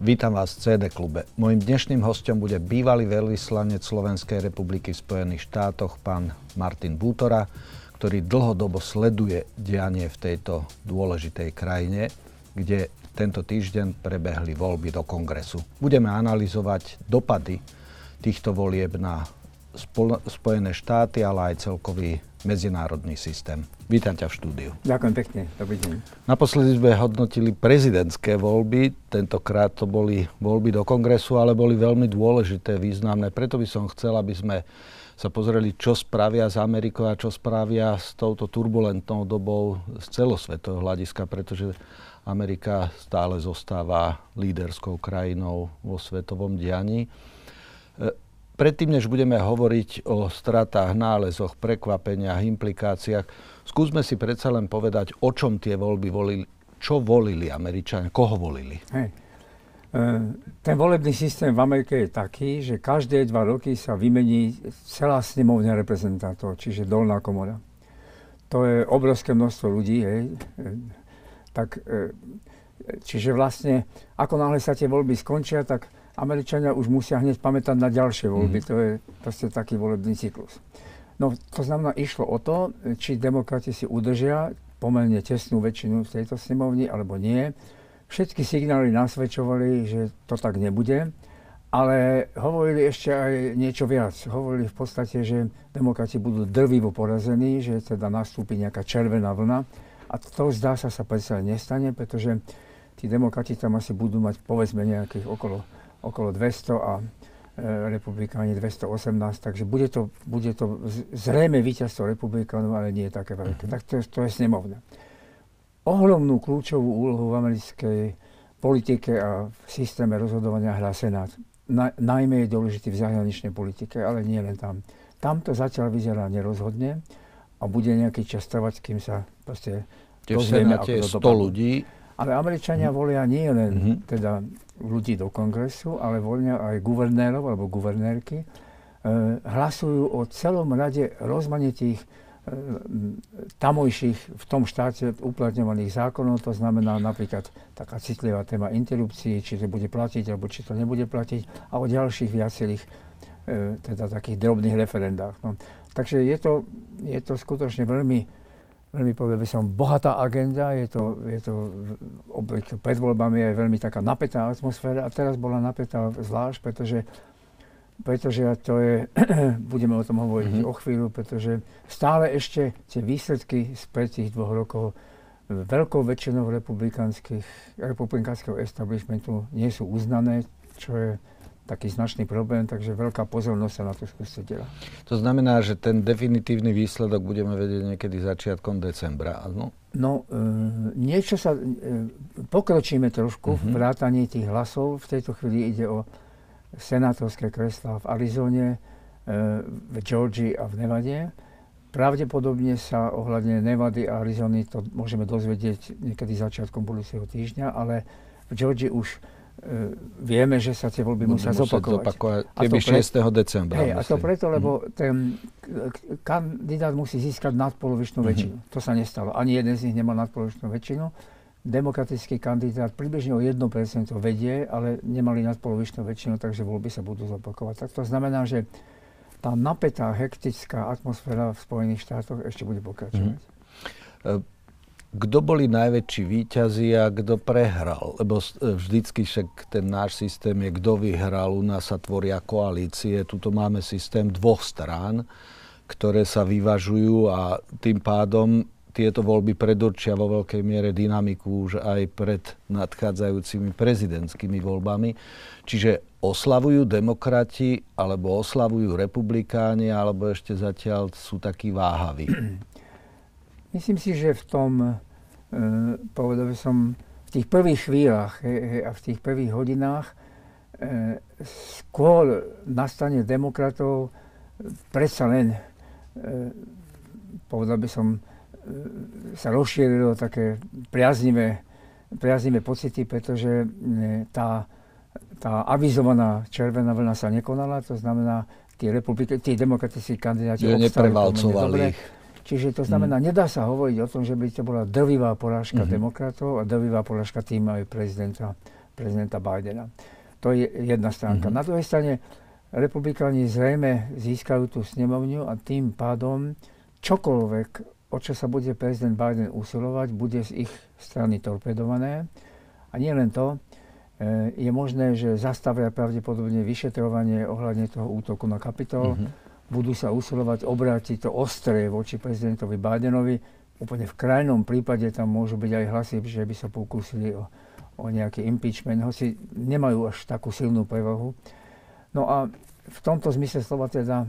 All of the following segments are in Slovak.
Vítam vás v CD klube. Mojím dnešným hostom bude bývalý veľvyslanec Slovenskej republiky v Spojených štátoch, pán Martin Bútora, ktorý dlhodobo sleduje dianie v tejto dôležitej krajine, kde tento týždeň prebehli voľby do kongresu. Budeme analyzovať dopady týchto volieb na Spojené štáty, ale aj celkový medzinárodný systém. Vítam ťa v štúdiu. Ďakujem pekne. Dobrý deň. Naposledy sme hodnotili prezidentské voľby. Tentokrát to boli voľby do kongresu, ale boli veľmi dôležité, významné. Preto by som chcel, aby sme sa pozreli, čo spravia z Amerikou a čo spravia s touto turbulentnou dobou z celosvetového hľadiska, pretože Amerika stále zostáva líderskou krajinou vo svetovom dianí. Predtým, než budeme hovoriť o stratách, nálezoch, prekvapeniach, implikáciách, skúsme si predsa len povedať, o čom tie voľby volili, čo volili Američania, koho volili. Hej. E, ten volebný systém v Amerike je taký, že každé dva roky sa vymení celá snemovňa reprezentantov, čiže dolná komora. To je obrovské množstvo ľudí. Hej. E, tak, e, čiže vlastne, ako náhle sa tie voľby skončia, tak Američania už musia hneď pamätať na ďalšie voľby. Mm. To je proste taký volebný cyklus. No to znamená, išlo o to, či demokrati si udržia pomerne tesnú väčšinu v tejto snemovni alebo nie. Všetky signály nasvedčovali, že to tak nebude, ale hovorili ešte aj niečo viac. Hovorili v podstate, že demokrati budú drvivo porazení, že teda nastúpi nejaká červená vlna. A to zdá sa sa predsa nestane, pretože tí demokrati tam asi budú mať povedzme nejakých okolo okolo 200 a e, republikáni 218, takže bude to, bude to zrejme víťazstvo republikánov, ale nie je také veľké. Mm-hmm. Tak to, to je snemovňa. Ohromnú kľúčovú úlohu v americkej politike a v systéme rozhodovania hrá Senát. Na, najmä je dôležitý v zahraničnej politike, ale nie len tam. Tam to zatiaľ vyzerá nerozhodne a bude nejaký čas trvať, kým sa proste dozvieme, ako to 100 ľudí. Ale Američania mm. volia nie len mm-hmm. teda ľudí do kongresu, ale voľne aj guvernérov alebo guvernérky. E, hlasujú o celom rade rozmanitých e, tamojších v tom štáte uplatňovaných zákonov, to znamená napríklad taká citlivá téma interrupcií, či to bude platiť, alebo či to nebude platiť, a o ďalších viacerých e, teda takých drobných referendách. No. Takže je to, je to skutočne veľmi veľmi povedal by som, bohatá agenda, je to, je to pred voľbami je veľmi taká napätá atmosféra a teraz bola napätá zvlášť, pretože, pretože to je, budeme o tom hovoriť mm-hmm. o chvíľu, pretože stále ešte tie výsledky z pred tých dvoch rokov veľkou väčšinou republikánskeho establishmentu nie sú uznané, čo je taký značný problém, takže veľká pozornosť sa na to skúste dela. To znamená, že ten definitívny výsledok budeme vedieť niekedy začiatkom decembra, áno? No, e, niečo sa, e, pokročíme trošku uh-huh. v rátaní tých hlasov. V tejto chvíli ide o senátorské kreslá v Arizone, e, v Georgii a v Nevade. Pravdepodobne sa ohľadne Nevady a Arizony to môžeme dozvedieť niekedy začiatkom budúceho týždňa, ale v Georgii už vieme, že sa tie voľby musia zopakovať. zopakovať a to 6. decembra. Hej, a to preto, lebo mhm. ten kandidát musí získať nadpolovičnú mm-hmm. väčšinu. To sa nestalo. Ani jeden z nich nemal nadpolovičnú väčšinu. Demokratický kandidát približne o 1% vedie, ale nemali nadpolovičnú väčšinu, takže voľby sa budú zopakovať. Tak to znamená, že tá napätá, hektická atmosféra v Spojených štátoch ešte bude pokračovať. Mm-hmm kto boli najväčší výťazí a kto prehral. Lebo vždycky však ten náš systém je, kto vyhral. U nás sa tvoria koalície. Tuto máme systém dvoch strán, ktoré sa vyvažujú a tým pádom tieto voľby predurčia vo veľkej miere dynamiku už aj pred nadchádzajúcimi prezidentskými voľbami. Čiže oslavujú demokrati, alebo oslavujú republikáni, alebo ešte zatiaľ sú takí váhaví. Myslím si, že v tom, e, povedal by som, v tých prvých chvíľach a v tých prvých hodinách e, skôr nastane demokratov predsa len, e, povedal by som, e, sa rozšírilo také priaznivé, priaznivé pocity, pretože e, tá, tá avizovaná červená vlna sa nekonala, to znamená, tí, republiky, tí demokratickí kandidáti obstali dobre. Čiže to znamená, mm. nedá sa hovoriť o tom, že by to bola drvivá porážka mm-hmm. demokratov a drvivá porážka tým aj prezidenta, prezidenta Bidena. To je jedna stránka. Mm-hmm. Na druhej strane republikáni zrejme získajú tú snemovňu a tým pádom čokoľvek, o čo sa bude prezident Biden usilovať, bude z ich strany torpedované. A nie len to, e, je možné, že zastavia pravdepodobne vyšetrovanie ohľadne toho útoku na Kapitol. Mm-hmm. Budú sa usilovať obrátiť to ostré voči prezidentovi Bidenovi. Úplne v krajnom prípade tam môžu byť aj hlasy, že by sa pokúsili o, o nejaký impeachment, hoci nemajú až takú silnú prevahu. No a v tomto zmysle slova teda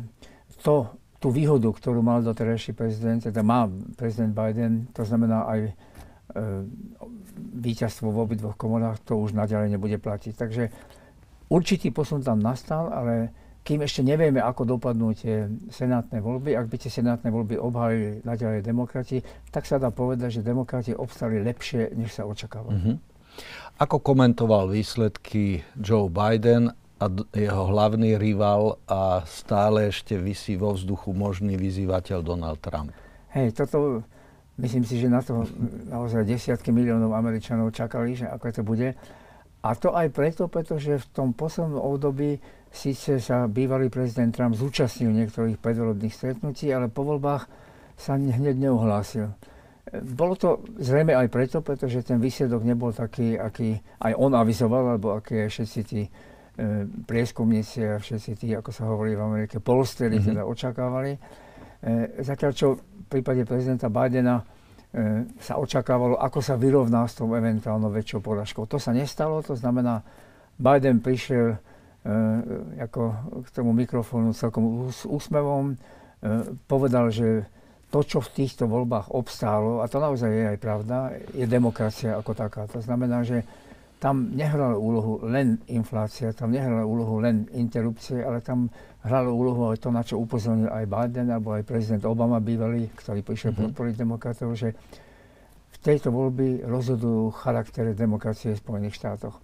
to, tú výhodu, ktorú mal doterajší prezident, teda má prezident Biden, to znamená aj e, víťazstvo v obidvoch komorách, to už naďalej nebude platiť. Takže určitý posun tam nastal, ale kým ešte nevieme, ako dopadnú tie senátne voľby, ak by tie senátne voľby obhájili naďalej demokrati, tak sa dá povedať, že demokrati obstali lepšie, než sa očakávalo. Mm-hmm. Ako komentoval výsledky Joe Biden a jeho hlavný rival a stále ešte vysí vo vzduchu možný vyzývateľ Donald Trump? Hej, toto, myslím si, že na to naozaj desiatky miliónov Američanov čakali, že ako to bude. A to aj preto, pretože v tom poslednom období Síce sa bývalý prezident Trump zúčastnil niektorých predvolebných stretnutí, ale po voľbách sa hneď neuhlásil. Bolo to zrejme aj preto, pretože ten výsledok nebol taký, aký aj on avizoval, alebo aký všetci tí e, prieskumníci a všetci tí, ako sa hovorí v Amerike, polsteri mm-hmm. teda očakávali. E, zatiaľ čo v prípade prezidenta Bidena e, sa očakávalo, ako sa vyrovná s tou eventuálnou väčšou poražkou. To sa nestalo, to znamená, Biden prišiel ako k tomu mikrofónu celkom s úsmevom e, povedal, že to, čo v týchto voľbách obstálo, a to naozaj je aj pravda, je demokracia ako taká. To znamená, že tam nehrala úlohu len inflácia, tam nehrala úlohu len interrupcie, ale tam hralo úlohu aj to, na čo upozornil aj Biden alebo aj prezident Obama bývalý, ktorý prišiel mm-hmm. podporiť demokratov, že v tejto voľby rozhodujú charaktere demokracie v Spojených štátoch.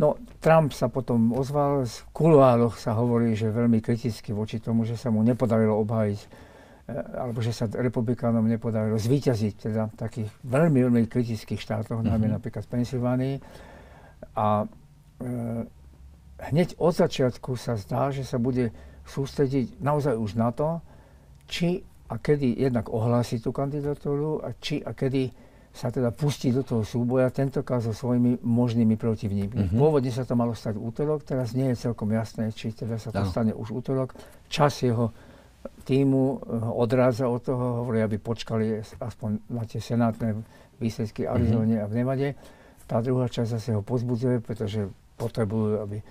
No, Trump sa potom ozval, v kuloároch sa hovorí, že veľmi kriticky voči tomu, že sa mu nepodarilo obhájiť, e, alebo že sa republikánom nepodarilo zvíťaziť teda v takých veľmi, veľmi kritických štátoch, mm-hmm. najmä napríklad v Pensylvánii. A e, hneď od začiatku sa zdá, že sa bude sústrediť naozaj už na to, či a kedy jednak ohlási tú kandidatúru a či a kedy sa teda pustí do toho súboja, tentokrát so svojimi možnými protivníkmi. Mm-hmm. Pôvodne sa to malo stať útorok, teraz nie je celkom jasné, či teda sa to no. stane už útorok. Čas jeho týmu eh, odráza od toho, hovorí, aby počkali aspoň na tie senátne výsledky v Arizone mm-hmm. a v Nevade. Tá druhá časť zase ho pozbudzuje, pretože potrebujú, aby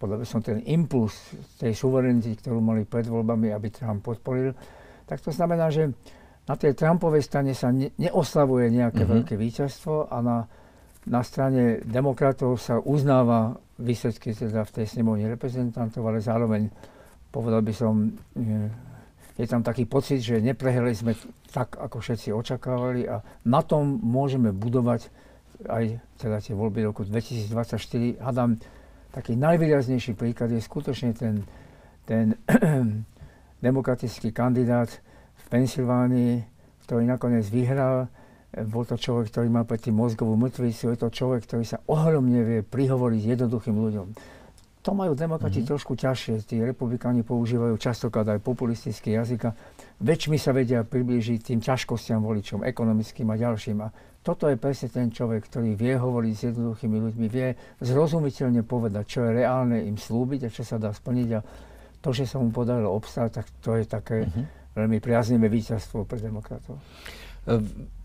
podľa som ten impuls tej suverenity, ktorú mali pred voľbami, aby Trump podporil. Tak to znamená, že na tej Trumpovej strane sa ne, neoslavuje nejaké mm-hmm. veľké víťazstvo a na, na strane demokratov sa uznáva výsledky teda v tej snemovni reprezentantov, ale zároveň povedal by som, je tam taký pocit, že neprehrali sme tak, ako všetci očakávali a na tom môžeme budovať aj teda tie voľby roku 2024. Hadám, taký najvýraznejší príklad je skutočne ten, ten demokratický kandidát, Pensylvánii, ktorý nakoniec vyhral. Bol to človek, ktorý má predtým mozgovú mŕtvicu, je to človek, ktorý sa ohromne vie prihovoriť jednoduchým ľuďom. To majú demokrati mm-hmm. trošku ťažšie. Tí republikáni používajú častokrát aj populistický jazyk a väčšmi sa vedia priblížiť tým ťažkostiam voličom, ekonomickým a ďalším. A toto je presne ten človek, ktorý vie hovoriť s jednoduchými ľuďmi, vie zrozumiteľne povedať, čo je reálne im slúbiť a čo sa dá splniť. A to, že sa mu podarilo obstáť, tak to je také... Mm-hmm veľmi priaznivé víťazstvo pre demokratov.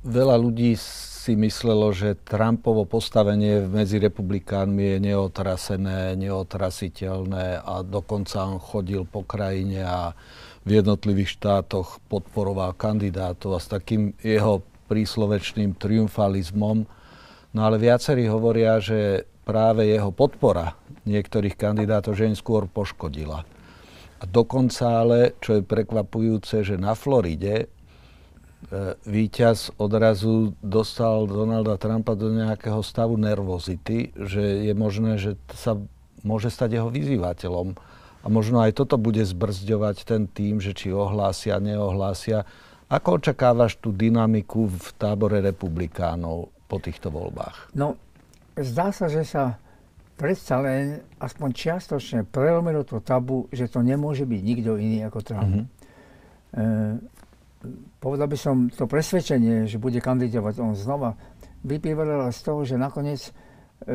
Veľa ľudí si myslelo, že Trumpovo postavenie medzi republikánmi je neotrasené, neotrasiteľné a dokonca on chodil po krajine a v jednotlivých štátoch podporoval kandidátov a s takým jeho príslovečným triumfalizmom. No ale viacerí hovoria, že práve jeho podpora niektorých kandidátov že im skôr poškodila. A dokonca ale, čo je prekvapujúce, že na Floride e, víťaz odrazu dostal Donalda Trumpa do nejakého stavu nervozity, že je možné, že sa môže stať jeho vyzývateľom. A možno aj toto bude zbrzďovať ten tým, že či ohlásia, neohlásia. Ako očakávaš tú dynamiku v tábore republikánov po týchto voľbách? No, zdá sa, že sa predsa len aspoň čiastočne prelomilo to tabu, že to nemôže byť nikto iný ako Trump. Mm-hmm. E, povedal by som, to presvedčenie, že bude kandidovať on znova, vyplývalo z toho, že nakoniec e,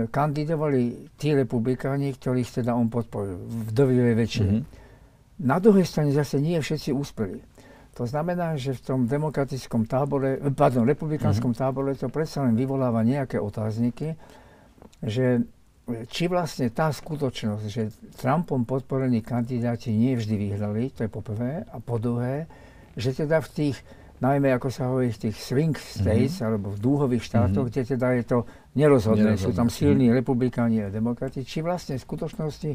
kandidovali tí republikáni, ktorých teda on podporil v drvivej väčšine. Mm-hmm. Na druhej strane zase nie všetci úspeli. To znamená, že v tom demokratickom tábore, pardon, republikánskom mm-hmm. tábore to predsa len vyvoláva nejaké otázniky, že či vlastne tá skutočnosť, že Trumpom podporení kandidáti nie vždy vyhrali, to je po prvé, a po druhé, že teda v tých, najmä ako sa hovorí, v tých swing states, mm-hmm. alebo v dúhových štátoch, mm-hmm. kde teda je to nerozhodné, nerozhodné. sú tam silní mm-hmm. republikáni a demokrati, či vlastne v skutočnosti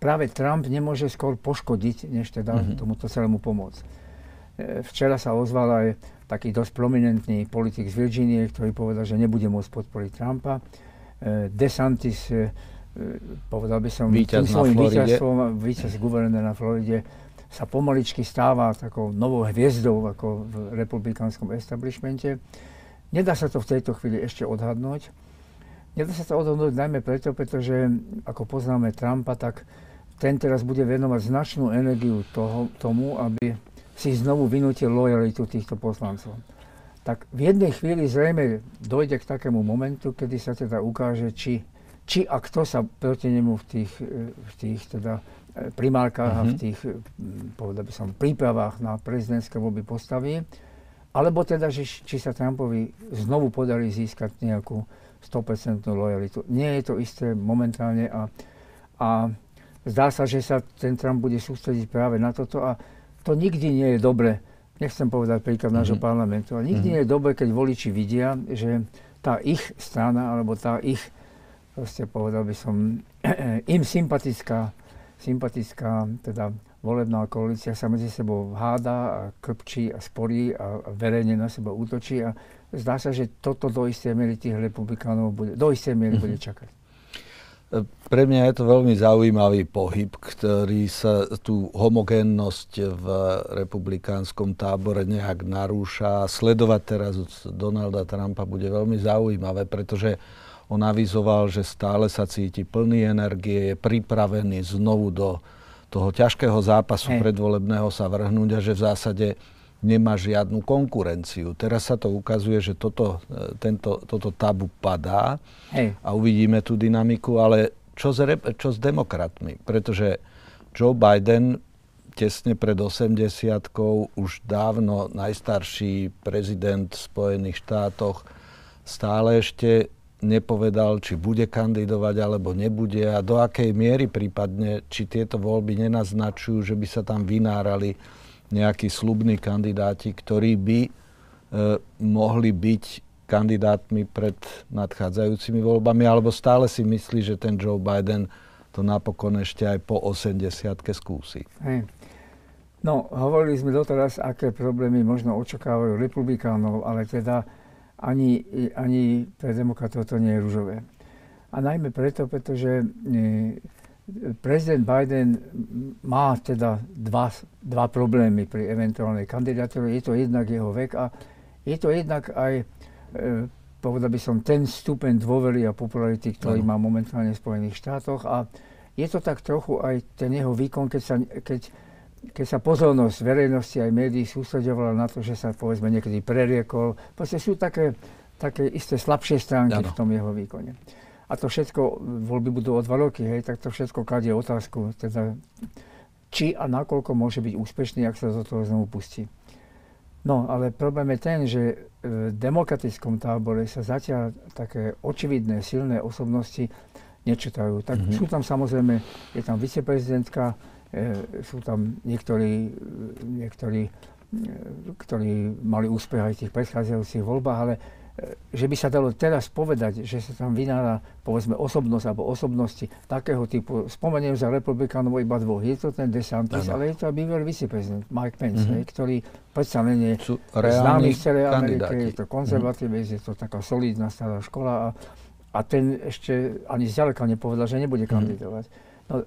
práve Trump nemôže skôr poškodiť, než teda mm-hmm. tomuto celému pomôcť. E, včera sa ozval aj taký dosť prominentný politik z Virginie, ktorý povedal, že nebude môcť podporiť Trumpa DeSantis, eh, povedal by som, víťaz tým svojím víťazstvom, víťaz guvernér na Floride, sa pomaličky stáva takou novou hviezdou ako v republikánskom establishmente. Nedá sa to v tejto chvíli ešte odhadnúť. Nedá sa to odhadnúť najmä preto, pretože ako poznáme Trumpa, tak ten teraz bude venovať značnú energiu toho, tomu, aby si znovu vynútil lojalitu týchto poslancov tak v jednej chvíli zrejme dojde k takému momentu, kedy sa teda ukáže, či, či a kto sa proti nemu v tých, e, v tých teda e, primárkach mm-hmm. a v mhm. tých, povedal by som, prípravách na prezidentské voľby postaví, alebo teda, že, či sa Trumpovi znovu podarí získať nejakú 100% lojalitu. Nie je to isté momentálne a, a zdá sa, že sa ten Trump bude sústrediť práve na toto a to nikdy nie je dobre nechcem povedať príklad mm-hmm. nášho mhm. parlamentu, ale nikdy mm-hmm. nie je dobre, keď voliči vidia, že tá ich strana, alebo tá ich, proste povedal by som, im sympatická, sympatická teda volebná koalícia sa medzi sebou háda a krpčí a sporí a verejne na seba útočí a zdá sa, že toto do istej miery tých republikánov bude, do istej miery mm-hmm. bude čakať. Pre mňa je to veľmi zaujímavý pohyb, ktorý sa tú homogénnosť v republikánskom tábore nejak narúša. Sledovať teraz Donalda Trumpa bude veľmi zaujímavé, pretože on avizoval, že stále sa cíti plný energie, je pripravený znovu do toho ťažkého zápasu Hej. predvolebného sa vrhnúť a že v zásade nemá žiadnu konkurenciu. Teraz sa to ukazuje, že toto, e, tento, toto tabu padá Hej. a uvidíme tú dynamiku, ale čo s, rep- čo s demokratmi? Pretože Joe Biden tesne pred 80 už dávno najstarší prezident v Spojených štátoch stále ešte nepovedal, či bude kandidovať alebo nebude a do akej miery prípadne, či tieto voľby nenaznačujú, že by sa tam vynárali nejakí slubní kandidáti, ktorí by e, mohli byť kandidátmi pred nadchádzajúcimi voľbami, alebo stále si myslí, že ten Joe Biden to napokon ešte aj po 80 skúsi. Hej. No, hovorili sme doteraz, aké problémy možno očakávajú republikánov, ale teda ani, ani pre demokratov to nie je rúžové. A najmä preto, pretože e, prezident Biden má teda dva, dva problémy pri eventuálnej kandidatúre. Je to jednak jeho vek a je to jednak aj, e, povedal by som, ten stupeň dôvery a popularity, ktorý má momentálne v Spojených štátoch a je to tak trochu aj ten jeho výkon, keď sa, keď, keď sa pozornosť verejnosti aj médií sústredovala na to, že sa povedzme niekedy preriekol. Proste sú také, také isté slabšie stránky ano. v tom jeho výkone a to všetko, voľby budú o dva roky, hej, tak to všetko kladie otázku, teda, či a nakoľko môže byť úspešný, ak sa do toho znovu pustí. No, ale problém je ten, že v demokratickom tábore sa zatiaľ také očividné, silné osobnosti nečítajú. Tak mm-hmm. sú tam samozrejme, je tam viceprezidentka, e, sú tam niektorí, niektorí, e, ktorí mali úspech aj v tých predchádzajúcich voľbách, ale že by sa dalo teraz povedať, že sa tam vynára, povedzme, osobnosť alebo osobnosti takého typu. Spomeniem za republikánov iba dvoch. Je to ten DeSantis, ano. ale je to aj bývalý viceprezident Mike Pence, mm-hmm. ktorý predsa len je známy v celej Amerike, je to konzervatívec, mm-hmm. je to taká solidná stará škola a, a ten ešte ani zďaleka nepovedal, že nebude mm-hmm. kandidovať. No,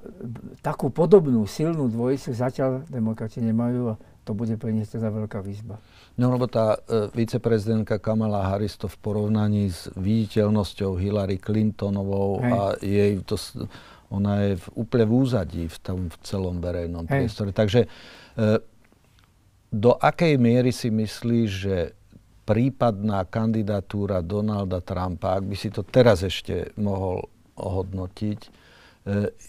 takú podobnú silnú dvojicu zatiaľ demokrati nemajú a to bude pre nich teda veľká výzva. No lebo tá e, viceprezidentka Kamala Harris to v porovnaní s viditeľnosťou Hillary Clintonovou Hej. a jej to, ona je v, úplne v úzadí v tom v celom verejnom Hej. priestore. Takže e, do akej miery si myslíš, že prípadná kandidatúra Donalda Trumpa, ak by si to teraz ešte mohol ohodnotiť, e,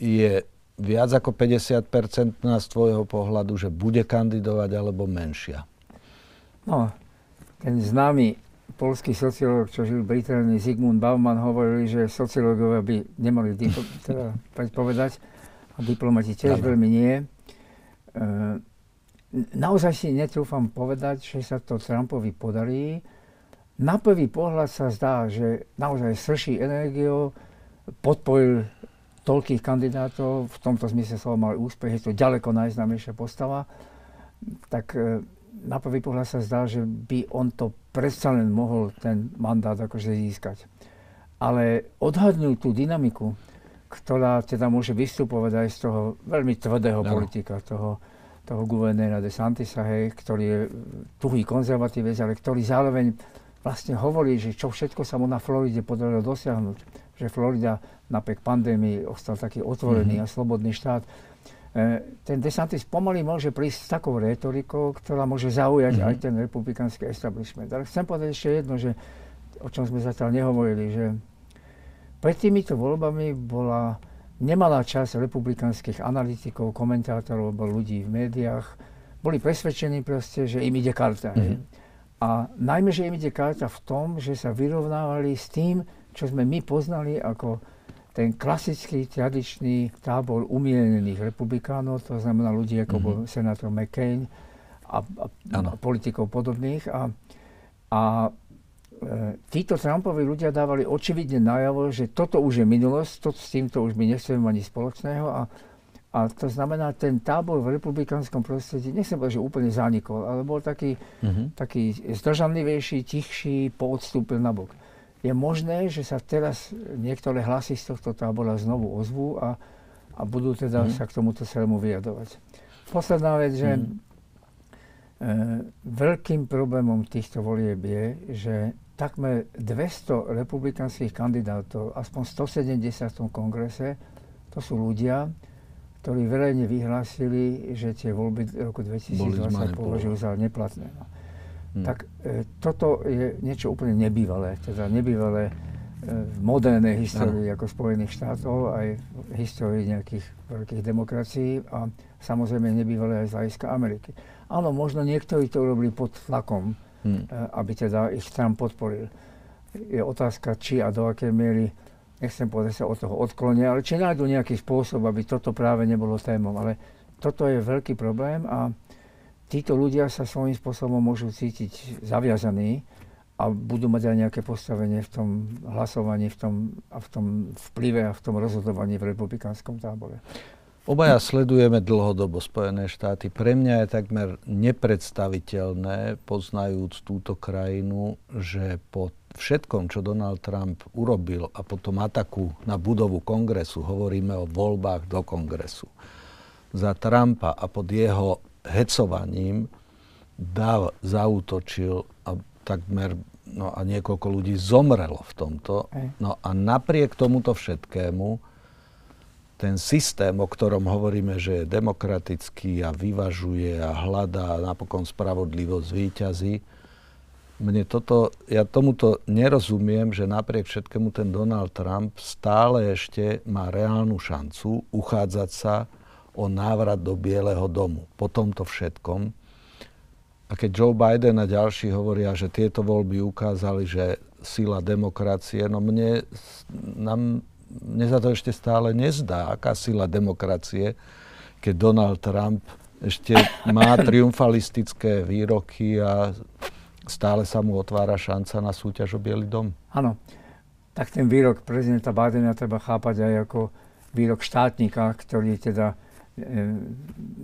je viac ako 50% z tvojho pohľadu, že bude kandidovať alebo menšia? No, ten známy polský sociológ, čo žil v Británii, Zygmunt Bauman, hovoril, že sociológovia by nemali dipl- teda predpovedať a diplomati tiež ano. veľmi nie. E, naozaj si netrúfam povedať, že sa to Trumpovi podarí. Na prvý pohľad sa zdá, že naozaj srší energiou, podporil toľkých kandidátov, v tomto zmysle slovo mal úspech, je to ďaleko najznámejšia postava, tak e, na prvý pohľad sa zdá, že by on to predsa len mohol ten mandát akože získať. Ale odhadnúť tú dynamiku, ktorá teda môže vystupovať aj z toho veľmi tvrdého no. politika, toho, toho guvernéra de Santisa, hej, ktorý je tuhý konzervatívec, ale ktorý zároveň vlastne hovorí, že čo všetko sa mu na Floride podarilo dosiahnuť. Že Florida napriek pandémii ostal taký otvorený mm-hmm. a slobodný štát. E, ten DeSantis pomaly môže prísť s takou retorikou, ktorá môže zaujať mm-hmm. aj ten republikánsky establishment. Ale chcem povedať ešte jedno, že, o čom sme zatiaľ nehovorili, že pred týmito voľbami bola nemalá časť republikánskych analytikov, komentátorov alebo ľudí v médiách, boli presvedčení proste, že im ide karta. Mm-hmm. A najmä, že im ide karta v tom, že sa vyrovnávali s tým, čo sme my poznali ako ten klasický, tradičný tábor umienených republikánov, to znamená ľudí ako mm-hmm. bol senátor McCain a, a, a politikov podobných. A, a e, títo Trumpovi ľudia dávali očividne najavo, že toto už je minulosť, to, s týmto už my nechceme ani spoločného. A, a to znamená, ten tábor v republikánskom prostredí, nechcem povedať, že úplne zanikol, ale bol taký, mm-hmm. taký zdržanlivejší, tichší, poodstúpil na bok je možné, že sa teraz niektoré hlasy z tohto tábora znovu ozvú a, a budú teda mm. sa k tomuto celému vyjadovať. Posledná vec, že mm. e, veľkým problémom týchto volieb je, že takmer 200 republikanských kandidátov, aspoň 170 v tom kongrese, to sú ľudia, ktorí verejne vyhlásili, že tie voľby roku 2020 považujú za neplatné. No. Hmm. Tak e, toto je niečo úplne nebývalé, teda nebývalé e, v modernej histórii ano. ako Spojených štátov, aj v histórii nejakých veľkých demokracií a samozrejme nebývalé aj z hľadiska Ameriky. Áno, možno niektorí to urobili pod tlakom, hmm. e, aby teda ich Trump podporil. Je otázka, či a do akej miery, nechcem povedať sa od toho odklonia, ale či nájdu nejaký spôsob, aby toto práve nebolo témom. Ale toto je veľký problém a títo ľudia sa svojím spôsobom môžu cítiť zaviazaní a budú mať aj nejaké postavenie v tom hlasovaní, v tom, a v tom vplyve a v tom rozhodovaní v republikánskom tábore. Obaja sledujeme dlhodobo Spojené štáty. Pre mňa je takmer nepredstaviteľné, poznajúc túto krajinu, že po všetkom, čo Donald Trump urobil a po tom ataku na budovu kongresu, hovoríme o voľbách do kongresu, za Trumpa a pod jeho hecovaním dal, zautočil a takmer no a niekoľko ľudí zomrelo v tomto. No a napriek tomuto všetkému ten systém, o ktorom hovoríme, že je demokratický a vyvažuje a hľadá a napokon spravodlivosť výťazí, mne toto, ja tomuto nerozumiem, že napriek všetkému ten Donald Trump stále ešte má reálnu šancu uchádzať sa o návrat do Bieleho domu. Po tomto všetkom. A keď Joe Biden a ďalší hovoria, že tieto voľby ukázali, že sila demokracie, no mne, nám, mne sa to ešte stále nezdá, aká sila demokracie, keď Donald Trump ešte má triumfalistické výroky a stále sa mu otvára šanca na súťaž o Bielý dom. Áno. Tak ten výrok prezidenta Bidena treba chápať aj ako výrok štátnika, ktorý teda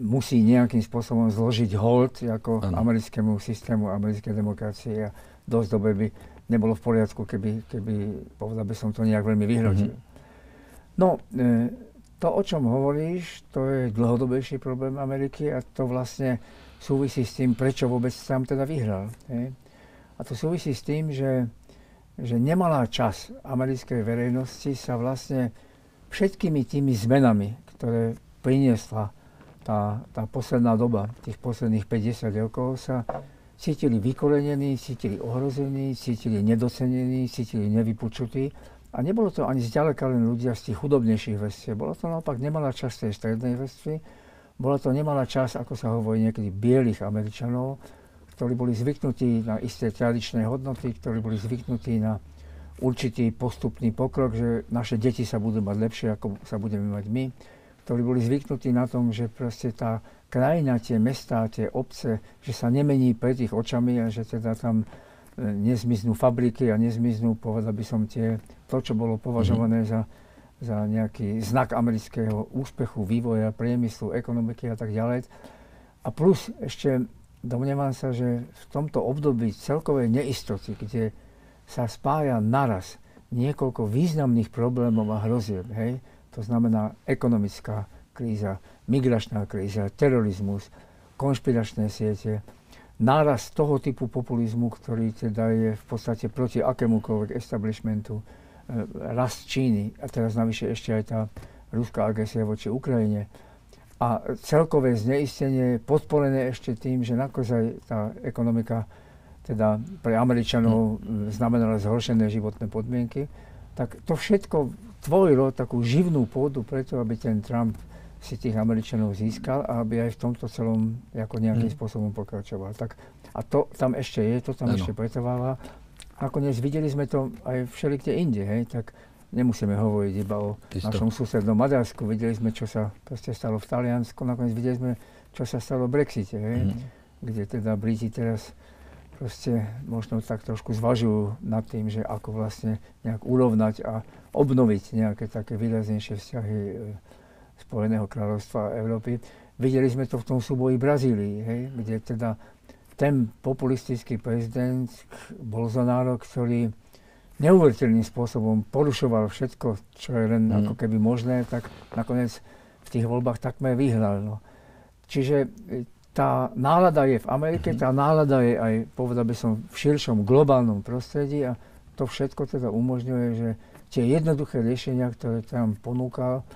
musí nejakým spôsobom zložiť hold ako ano. americkému systému, americkej demokracie a dosť dobe by nebolo v poriadku, keby, keby povedal by som to nejak veľmi vyhrotil. Mm-hmm. No, e, to, o čom hovoríš, to je dlhodobejší problém Ameriky a to vlastne súvisí s tým, prečo vôbec sám teda vyhral. Hej. A to súvisí s tým, že, že nemalá čas americkej verejnosti sa vlastne všetkými tými zmenami, ktoré priniesla tá, tá posledná doba, tých posledných 50 rokov, sa cítili vykolenení, cítili ohrození, cítili nedocenení, cítili nevypočutí. A nebolo to ani zďaleka len ľudia z tých chudobnejších vrstiev. Bolo to naopak nemalá časť tej strednej vrstvy. Bola to nemalá časť, ako sa hovorí niekedy, bielých Američanov, ktorí boli zvyknutí na isté tradičné hodnoty, ktorí boli zvyknutí na určitý postupný pokrok, že naše deti sa budú mať lepšie, ako sa budeme mať my, ktorí boli zvyknutí na tom, že proste tá krajina, tie mestá, tie obce, že sa nemení pred ich očami a že teda tam e, nezmiznú fabriky a nezmiznú, povedal by som, tie, to, čo bolo považované mm-hmm. za, za nejaký znak amerického úspechu, vývoja, priemyslu, ekonomiky a tak ďalej. A plus ešte domnievam sa, že v tomto období celkovej neistoty, kde sa spája naraz niekoľko významných problémov a hrozieb, hej, to znamená ekonomická kríza, migračná kríza, terorizmus, konšpiračné siete, náraz toho typu populizmu, ktorý teda je v podstate proti akémukoľvek establishmentu, e, rast Číny a teraz navyše ešte aj tá ruská agresia voči Ukrajine a celkové zneistenie podporené ešte tým, že naozaj tá ekonomika teda pre Američanov hm. znamenala zhoršené životné podmienky, tak to všetko tvorilo takú živnú pôdu preto, aby ten Trump si tých Američanov získal a aby aj v tomto celom ako nejakým mm. spôsobom pokračoval. Tak, a to tam ešte je, to tam ano. ešte pretrváva. Nakoniec videli sme to aj všelikde inde, hej, tak nemusíme hovoriť iba o Isto. našom susednom Maďarsku. Videli sme, čo sa proste stalo v Taliansku, nakoniec videli sme, čo sa stalo v Brexite, hej, mm. kde teda Briti teraz proste možno tak trošku zvažujú nad tým, že ako vlastne nejak urovnať a obnoviť nejaké také výraznejšie vzťahy e, Spojeného kráľovstva a Európy. Videli sme to v tom súboji Brazílii, hej, kde teda ten populistický prezident Bolsonaro, ktorý neuveriteľným spôsobom porušoval všetko, čo je len mm. ako keby možné, tak nakoniec v tých voľbách takmer vyhral. No. Čiže e, tá nálada je v Amerike, mm-hmm. tá nálada je aj, povedal by som, v širšom globálnom prostredí a to všetko teda umožňuje, že tie jednoduché riešenia, ktoré tam ponúkal,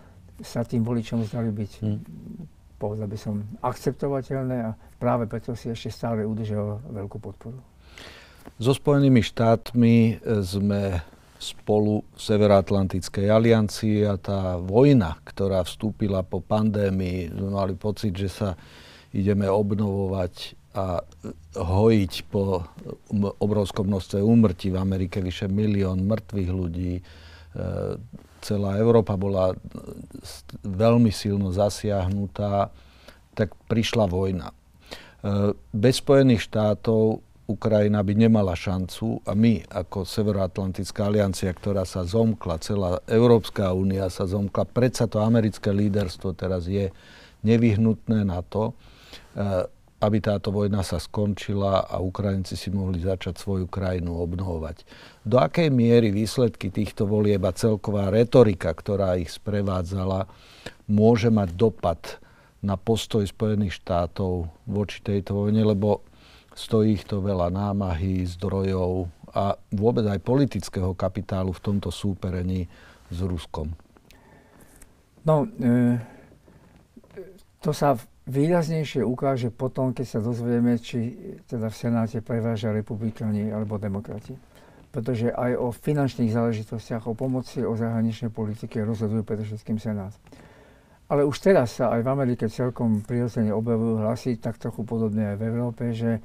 sa tým voličom zdali byť, hmm. povedal by som, akceptovateľné a práve preto si ešte stále udržal veľkú podporu. So Spojenými štátmi e, sme spolu v Severoatlantickej aliancii a tá vojna, ktorá vstúpila po pandémii, sme mali pocit, že sa ideme obnovovať a hojiť po obrovskom množstve úmrtí v Amerike, vyše milión mŕtvych ľudí, e, celá Európa bola veľmi silno zasiahnutá, tak prišla vojna. E, bez Spojených štátov Ukrajina by nemala šancu a my ako Severoatlantická aliancia, ktorá sa zomkla, celá Európska únia sa zomkla, predsa to americké líderstvo teraz je nevyhnutné na to, e, aby táto vojna sa skončila a Ukrajinci si mohli začať svoju krajinu obnovovať. Do akej miery výsledky týchto volieb a celková retorika, ktorá ich sprevádzala, môže mať dopad na postoj Spojených štátov voči tejto vojne, lebo stojí ich to veľa námahy, zdrojov a vôbec aj politického kapitálu v tomto súperení s Ruskom. No, e, to sa výraznejšie ukáže potom, keď sa dozvieme, či teda v Senáte prevážia republikáni alebo demokrati. Pretože aj o finančných záležitostiach, o pomoci, o zahraničnej politike rozhoduje predovšetkým Senát. Ale už teraz sa aj v Amerike celkom prirodzene objavujú hlasy, tak trochu podobne aj v Európe, že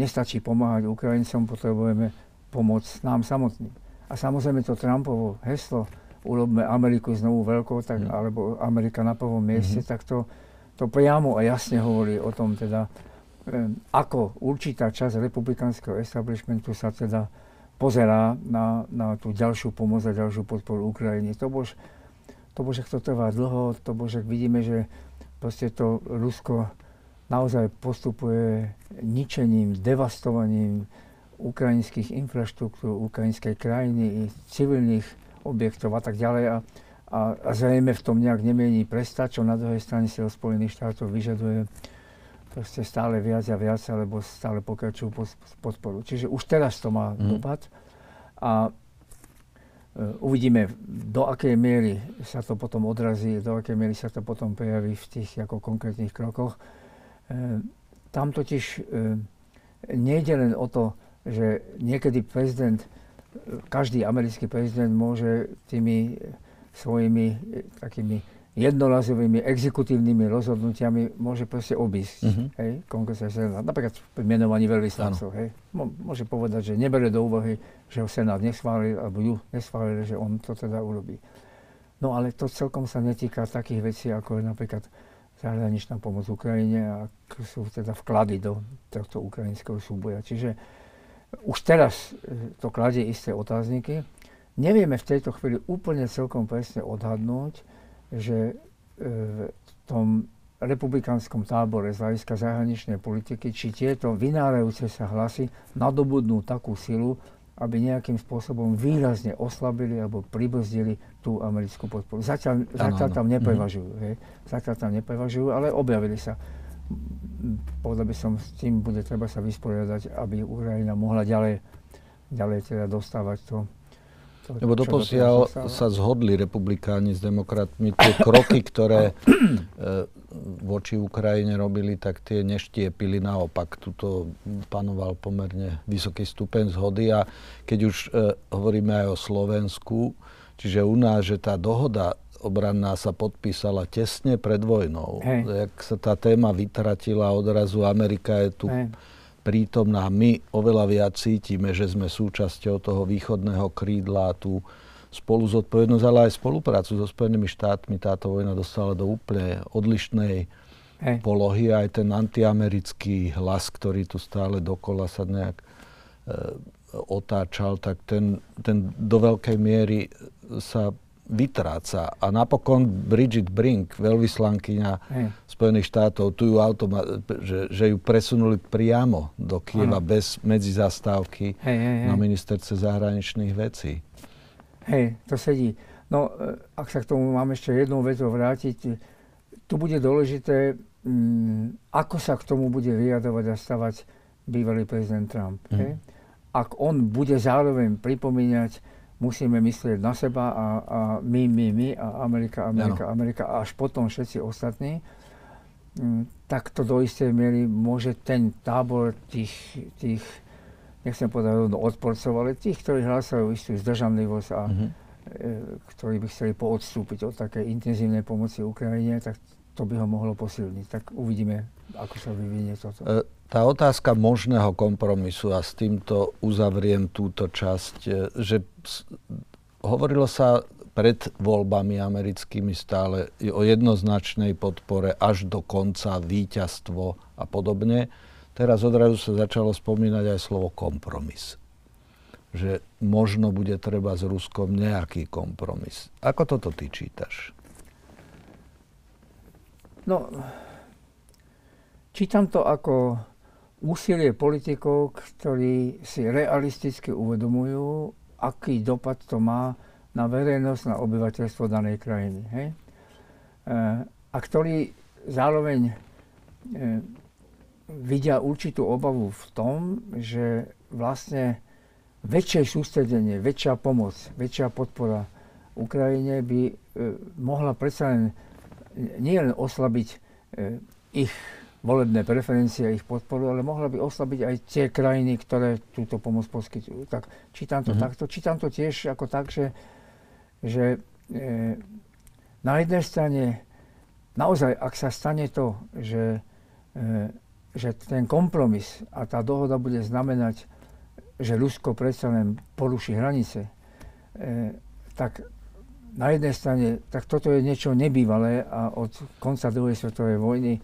nestačí pomáhať Ukrajincom, potrebujeme pomoc nám samotným. A samozrejme to Trumpovo heslo, urobme Ameriku znovu veľkou, tak, mm. alebo Amerika na prvom mieste, mm-hmm. tak to to priamo a jasne hovorí o tom teda, ako určitá časť republikánskeho establishmentu sa teda pozerá na, na tú ďalšiu pomoc a ďalšiu podporu Ukrajiny. To bož, to bože, to trvá dlho, to bože, vidíme, že proste to Rusko naozaj postupuje ničením, devastovaním ukrajinských infraštruktúr, ukrajinskej krajiny civilných objektov a tak ďalej. A a, a zrejme v tom nejak nemiení prestať, čo na druhej strane si od Spojených štátov vyžaduje proste stále viac a viac, alebo stále pokračujú podporu. Čiže už teraz to má mm. dopad a e, uvidíme, do akej miery sa to potom odrazí, do akej miery sa to potom prejaví v tých ako konkrétnych krokoch. E, tam totiž e, nejde len o to, že niekedy prezident, každý americký prezident môže tými svojimi takými jednorazovými exekutívnymi rozhodnutiami môže proste obísť uh-huh. hej, kongres a senát. Napríklad pri menovaní veľvyslancov. Hej. Môže povedať, že nebere do úvahy, že ho senát neschválil, alebo ju neschválil, že on to teda urobí. No ale to celkom sa netýka takých vecí, ako je napríklad zahraničná pomoc Ukrajine a sú teda vklady do tohto ukrajinského súboja. Čiže už teraz e, to kladie isté otázniky. Nevieme v tejto chvíli úplne celkom presne odhadnúť, že e, v tom republikánskom tábore z hľadiska zahraničnej politiky, či tieto vynárajúce sa hlasy nadobudnú takú silu, aby nejakým spôsobom výrazne oslabili alebo pribrzdili tú americkú podporu. Zatiaľ, ano, zatiaľ tam neprevažujú. Mm. Hej. Zatiaľ tam neprevažujú, ale objavili sa. Povedal by som, s tým bude treba sa vysporiadať, aby Ukrajina mohla ďalej, ďalej teda dostávať to, lebo doposiaľ sa zhodli republikáni s demokratmi. Tie kroky, ktoré e, voči Ukrajine robili, tak tie neštiepili naopak. Tuto panoval pomerne vysoký stupeň zhody a keď už e, hovoríme aj o Slovensku, čiže u nás, že tá dohoda obranná sa podpísala tesne pred vojnou. Hej. Jak sa tá téma vytratila, odrazu Amerika je tu... Hej prítomná. My oveľa viac cítime, že sme súčasťou toho východného krídla tú spolu zodpovednosť, ale aj spoluprácu so Spojenými štátmi. Táto vojna dostala do úplne odlišnej Hej. polohy. Aj ten antiamerický hlas, ktorý tu stále dokola sa nejak e, otáčal, tak ten, ten do veľkej miery sa vytráca. A napokon Bridget Brink, veľvyslankyňa hey. Spojených štátov, tu ju automa- že, že ju presunuli priamo do Kieva ano. bez medzizastávky hey, hey, hey. na ministerce zahraničných vecí. Hej, to sedí. No, e, ak sa k tomu mám ešte jednou vecou vrátiť, tu bude dôležité, mm, ako sa k tomu bude vyjadovať a stavať bývalý prezident Trump. Mm. Hej? Ak on bude zároveň pripomínať musíme myslieť na seba a, a my, my, my a Amerika, Amerika, ano. Amerika a až potom všetci ostatní, mm, tak to do istej miery môže ten tábor tých, tých nechcem povedať rovno odporcov, ale tých, ktorí hlásajú istú zdržanlivosť a mm-hmm. e, ktorí by chceli poodstúpiť od takej intenzívnej pomoci Ukrajine, tak to by ho mohlo posilniť. Tak uvidíme, ako sa vyvinie toto. E, tá otázka možného kompromisu, a s týmto uzavriem túto časť, e, že hovorilo sa pred voľbami americkými stále o jednoznačnej podpore až do konca, víťazstvo a podobne. Teraz odrazu sa začalo spomínať aj slovo kompromis. Že možno bude treba s Ruskom nejaký kompromis. Ako toto ty čítaš? No, čítam to ako úsilie politikov, ktorí si realisticky uvedomujú, aký dopad to má na verejnosť, na obyvateľstvo danej krajiny. Hej? E, a ktorí zároveň e, vidia určitú obavu v tom, že vlastne väčšie sústredenie, väčšia pomoc, väčšia podpora Ukrajine by e, mohla predsa len nie len oslabiť ich volebné preferencie, ich podporu, ale mohla by oslabiť aj tie krajiny, ktoré túto pomoc poskytujú. Tak čítam to mm-hmm. takto. Čítam to tiež ako tak, že, že e, na jednej strane naozaj, ak sa stane to, že, e, že ten kompromis a tá dohoda bude znamenať, že Rusko predsa len poruší hranice, e, tak na jednej strane, tak toto je niečo nebývalé a od konca druhej svetovej vojny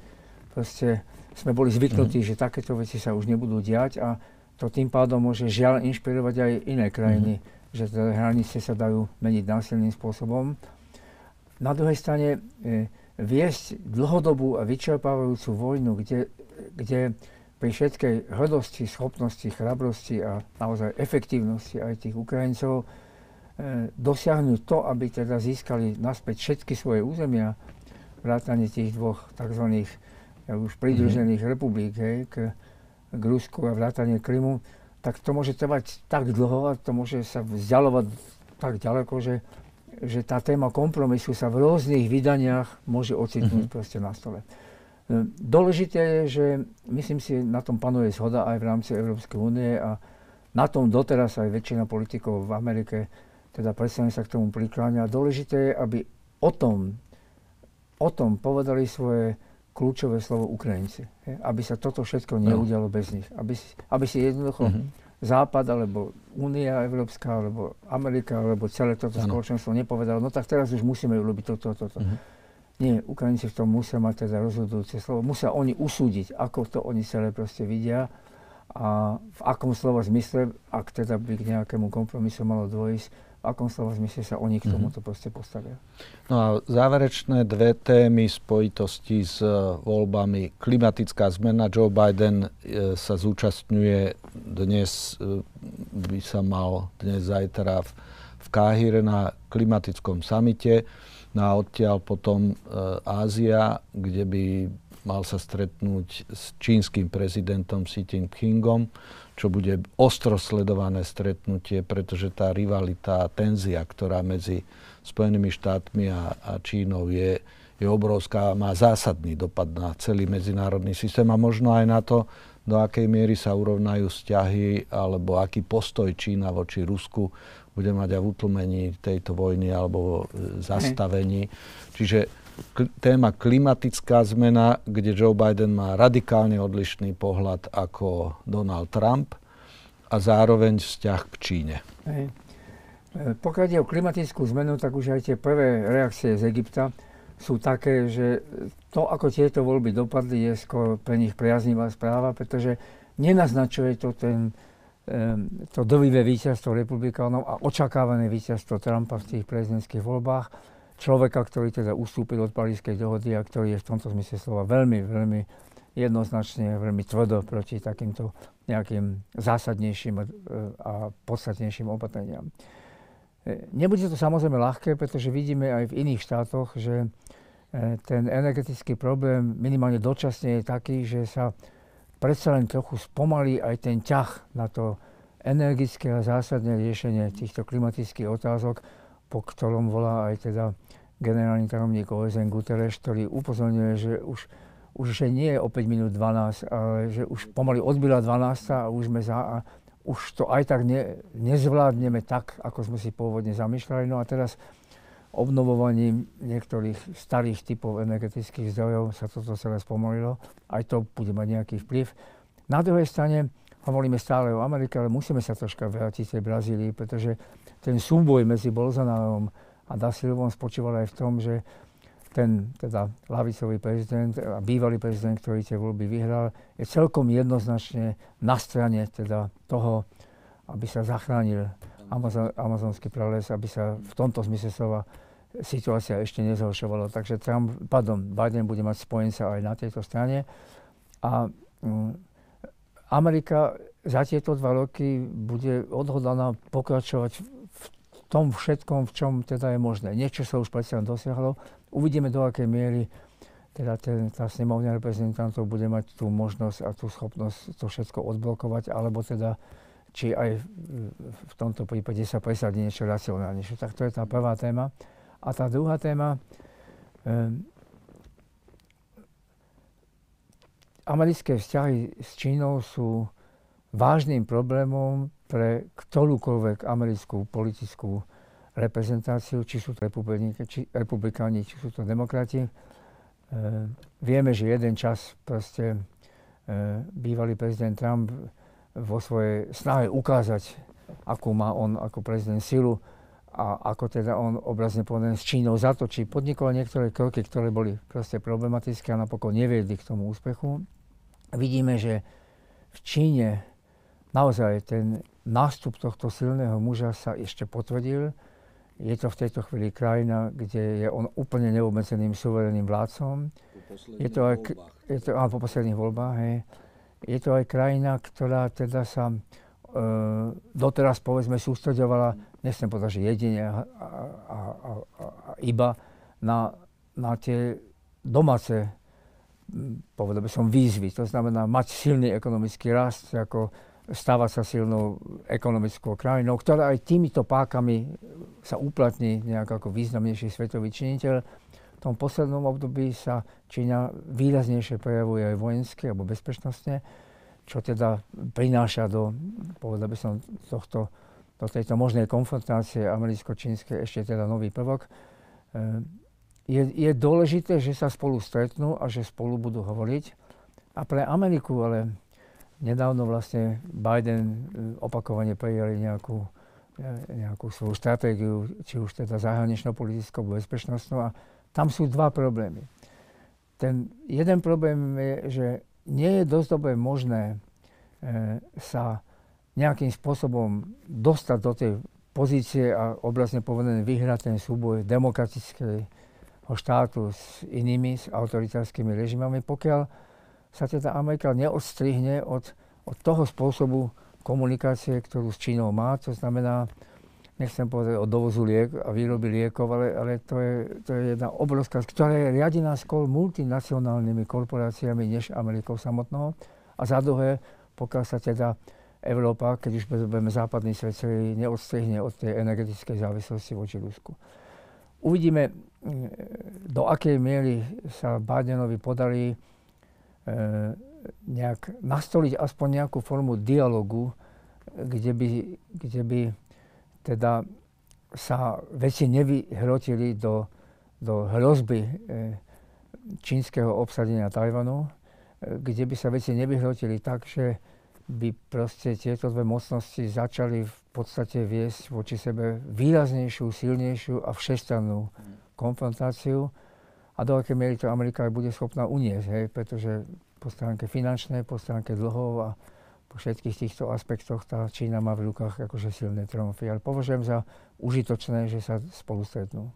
proste sme boli zvyknutí, mm. že takéto veci sa už nebudú diať a to tým pádom môže žiaľ inšpirovať aj iné krajiny, mm. že tie hranice sa dajú meniť násilným spôsobom. Na druhej strane e, viesť dlhodobú a vyčerpávajúcu vojnu, kde, kde pri všetkej hrdosti, schopnosti, chrabrosti a naozaj efektívnosti aj tých Ukrajincov E, dosiahnuť to, aby teda získali naspäť všetky svoje územia, vrátane tých dvoch tzv. Už pridružených mm-hmm. republik hej, k, k Rusku a vrátanie Krymu, tak to môže trvať tak dlho a to môže sa vzdialovať tak ďaleko, že, že tá téma kompromisu sa v rôznych vydaniach môže ocitnúť mm-hmm. proste na stole. E, dôležité je, že myslím si, na tom panuje zhoda aj v rámci Európskej únie a na tom doteraz aj väčšina politikov v Amerike teda predstavne sa k tomu prikláňa. Dôležité je, aby o tom, o tom povedali svoje kľúčové slovo Ukrajinci. Je? Aby sa toto všetko neudialo bez nich. Aby, aby si jednoducho mm-hmm. Západ, alebo Únia Európska, alebo Amerika, alebo celé toto ano. spoločenstvo nepovedalo, no tak teraz už musíme urobiť toto, toto. Mm-hmm. Nie, Ukrajinci v tom musia mať teda rozhodujúce slovo. Musia oni usúdiť, ako to oni celé proste vidia a v akom slovo zmysle, ak teda by k nejakému kompromisu malo dôjsť, v akom slova zmysle sa oni k mhm. tomuto proste postavia. No a záverečné dve témy spojitosti s e, voľbami. Klimatická zmena. Joe Biden e, sa zúčastňuje dnes, e, by sa mal dnes zajtra v, v Káhire na klimatickom samite. No a odtiaľ potom Ázia, kde by mal sa stretnúť s čínskym prezidentom Xi Jinpingom čo bude ostro sledované stretnutie, pretože tá rivalita, tenzia, ktorá medzi Spojenými štátmi a, a Čínou je, je obrovská, má zásadný dopad na celý medzinárodný systém a možno aj na to, do akej miery sa urovnajú vzťahy alebo aký postoj Čína voči Rusku bude mať aj v utlmení tejto vojny alebo zastavení. Čiže téma klimatická zmena, kde Joe Biden má radikálne odlišný pohľad ako Donald Trump a zároveň vzťah k Číne. Hej. E, pokiaľ ide o klimatickú zmenu, tak už aj tie prvé reakcie z Egypta sú také, že to, ako tieto voľby dopadli, je skôr pre nich priaznivá správa, pretože nenaznačuje to ten, to dovivé víťazstvo republikánov a očakávané víťazstvo Trumpa v tých prezidentských voľbách človeka, ktorý teda ustúpil od Parískej dohody a ktorý je v tomto zmysle slova veľmi, veľmi jednoznačne, veľmi tvrdo proti takýmto nejakým zásadnejším a podstatnejším opatreniam. E, nebude to samozrejme ľahké, pretože vidíme aj v iných štátoch, že e, ten energetický problém minimálne dočasne je taký, že sa predsa len trochu spomalí aj ten ťah na to energické a zásadné riešenie týchto klimatických otázok, po ktorom volá aj teda generálny tajomník OSN Guterres, ktorý upozorňuje, že už, už že nie je o 5 minút 12, ale že už pomaly odbila 12 a už sme za, a už to aj tak ne, nezvládneme tak, ako sme si pôvodne zamýšľali. No a teraz obnovovaním niektorých starých typov energetických zdrojov sa toto celé spomalilo. Aj to bude mať nejaký vplyv. Na druhej strane hovoríme stále o Amerike, ale musíme sa troška vrátiť tej Brazílii, pretože ten súboj medzi Bolsonarom a Da Silvom spočíval aj v tom, že ten teda lavicový prezident a bývalý prezident, ktorý tie voľby vyhral, je celkom jednoznačne na strane teda toho, aby sa zachránil Amazon, amazonský prales, aby sa v tomto zmysle slova situácia ešte nezhoršovala. Takže Trump, pardon, Biden bude mať spojenca aj na tejto strane. A um, Amerika za tieto dva roky bude odhodlaná pokračovať tom všetkom, v čom teda je možné. Niečo sa už predsa dosiahlo. Uvidíme, do akej miery teda ten, tá snemovňa reprezentantov bude mať tú možnosť a tú schopnosť to všetko odblokovať, alebo teda či aj v tomto prípade sa presadí niečo racionálnejšie. Tak to je tá prvá téma. A tá druhá téma, eh, americké vzťahy s Čínou sú vážnym problémom pre ktorúkoľvek americkú politickú reprezentáciu, či sú to či, republikáni, či sú to demokrati. E, vieme, že jeden čas proste e, bývalý prezident Trump vo svojej snahe ukázať, akú má on ako prezident silu a ako teda on obrazne povedané s Čínou za to, či podnikol niektoré kroky, ktoré boli proste problematické a napokon neviedli k tomu úspechu. Vidíme, že v Číne naozaj ten nástup tohto silného muža sa ešte potvrdil. Je to v tejto chvíli krajina, kde je on úplne neobmedzeným suverénnym vládcom. Je to aj, je to, áno, po posledných voľbách. Hej. Je to aj krajina, ktorá teda sa doteraz povedzme sústredovala, nechcem povedať, že jedine a, a, a, a iba na, na tie domáce povedal by som, výzvy. To znamená mať silný ekonomický rast, ako stávať sa silnou ekonomickou krajinou, ktorá aj týmito pákami sa uplatní nejak ako významnejší svetový činiteľ. V tom poslednom období sa Čína výraznejšie prejavuje aj vojensky alebo bezpečnostne, čo teda prináša do, povedal by som, tohto, do tejto možnej konfrontácie americko-čínskej ešte teda nový prvok. E, je, je dôležité, že sa spolu stretnú a že spolu budú hovoriť. A pre Ameriku, ale nedávno vlastne Biden e, opakovane prijali nejakú, e, nejakú svoju stratégiu, či už teda zahraničnou politickou, bezpečnostnú. A tam sú dva problémy. Ten jeden problém je, že nie je dosť dobre možné e, sa nejakým spôsobom dostať do tej pozície a obrazne povedané vyhrať ten súboj demokratického štátu s inými, s autoritárskymi režimami, pokiaľ sa teda Amerika neodstrihne od, od toho spôsobu komunikácie, ktorú s Čínou má. To znamená, nechcem povedať o dovozu liek a výroby liekov, ale, ale to, je, to je jedna obrovská, ktorá je riadená skôr multinacionálnymi korporáciami než Amerikou samotnou. A za druhé, pokiaľ sa teda Európa, keď už budeme západný svet, celý neodstrihne od tej energetickej závislosti voči Rusku. Uvidíme, do akej miery sa Bidenovi podarí E, nejak nastoliť aspoň nejakú formu dialogu, kde by, kde by teda sa veci nevyhrotili do, do hrozby e, čínskeho obsadenia Tajvanu, e, kde by sa veci nevyhrotili tak, že by proste tieto dve mocnosti začali v podstate viesť voči sebe výraznejšiu, silnejšiu a všestrannú konfrontáciu. A do akej miery to Amerika bude schopná uniesť, hej, pretože po stránke finančnej, po stránke dlhov a po všetkých týchto aspektoch tá Čína má v rukách akože silné tromfy. Ale považujem za užitočné, že sa spolu stretnú.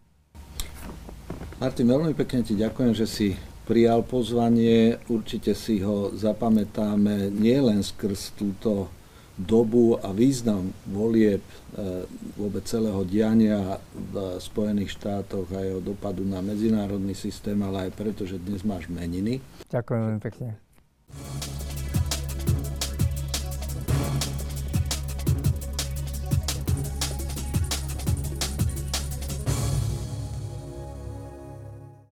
Martin, veľmi pekne ti ďakujem, že si prijal pozvanie. Určite si ho zapamätáme nielen skrz túto dobu a význam volieb e, vôbec celého diania v Spojených štátoch a jeho dopadu na medzinárodný systém, ale aj preto, že dnes máš meniny. Ďakujem veľmi pekne.